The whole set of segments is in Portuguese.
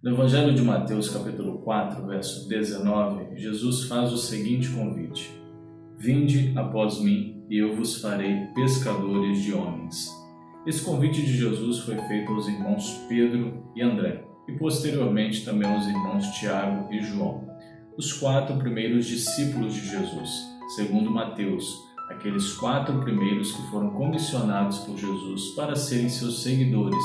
No Evangelho de Mateus, capítulo 4, verso 19, Jesus faz o seguinte convite: Vinde após mim, e eu vos farei pescadores de homens. Esse convite de Jesus foi feito aos irmãos Pedro e André, e posteriormente também aos irmãos Tiago e João, os quatro primeiros discípulos de Jesus, segundo Mateus, aqueles quatro primeiros que foram comissionados por Jesus para serem seus seguidores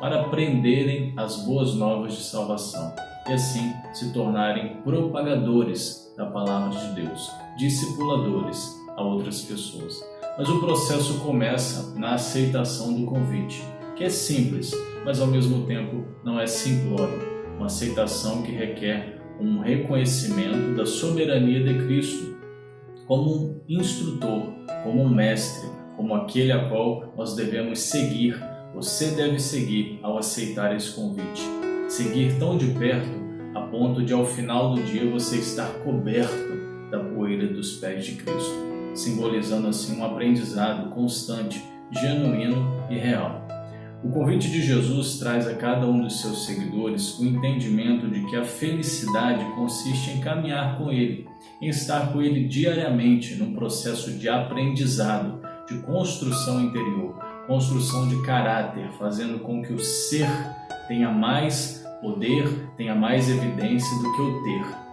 para aprenderem as boas novas de salvação e assim se tornarem propagadores da palavra de Deus, discipuladores a outras pessoas. Mas o processo começa na aceitação do convite, que é simples, mas ao mesmo tempo não é simplório. Uma aceitação que requer um reconhecimento da soberania de Cristo como um instrutor, como um mestre, como aquele a qual nós devemos seguir você deve seguir ao aceitar esse convite. Seguir tão de perto a ponto de ao final do dia você estar coberto da poeira dos pés de Cristo, simbolizando assim um aprendizado constante, genuíno e real. O convite de Jesus traz a cada um dos seus seguidores o entendimento de que a felicidade consiste em caminhar com Ele, em estar com Ele diariamente num processo de aprendizado, de construção interior, construção de caráter, fazendo com que o ser tenha mais poder, tenha mais evidência do que o ter.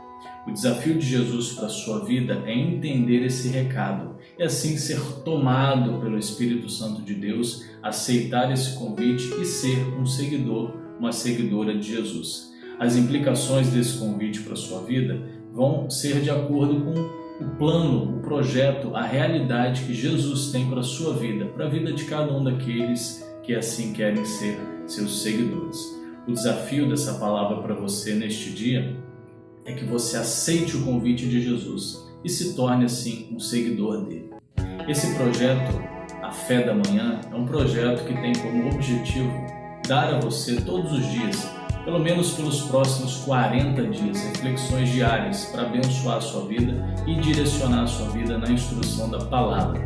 O desafio de Jesus para a sua vida é entender esse recado e assim ser tomado pelo Espírito Santo de Deus, aceitar esse convite e ser um seguidor, uma seguidora de Jesus. As implicações desse convite para a sua vida vão ser de acordo com o plano, o projeto, a realidade que Jesus tem para a sua vida, para a vida de cada um daqueles que assim querem ser seus seguidores. O desafio dessa palavra para você neste dia é que você aceite o convite de Jesus e se torne assim um seguidor dele. Esse projeto, a Fé da Manhã, é um projeto que tem como objetivo dar a você todos os dias pelo menos pelos próximos 40 dias, reflexões diárias para abençoar a sua vida e direcionar a sua vida na instrução da palavra.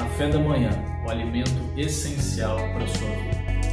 A fé da manhã, o alimento essencial para a sua vida.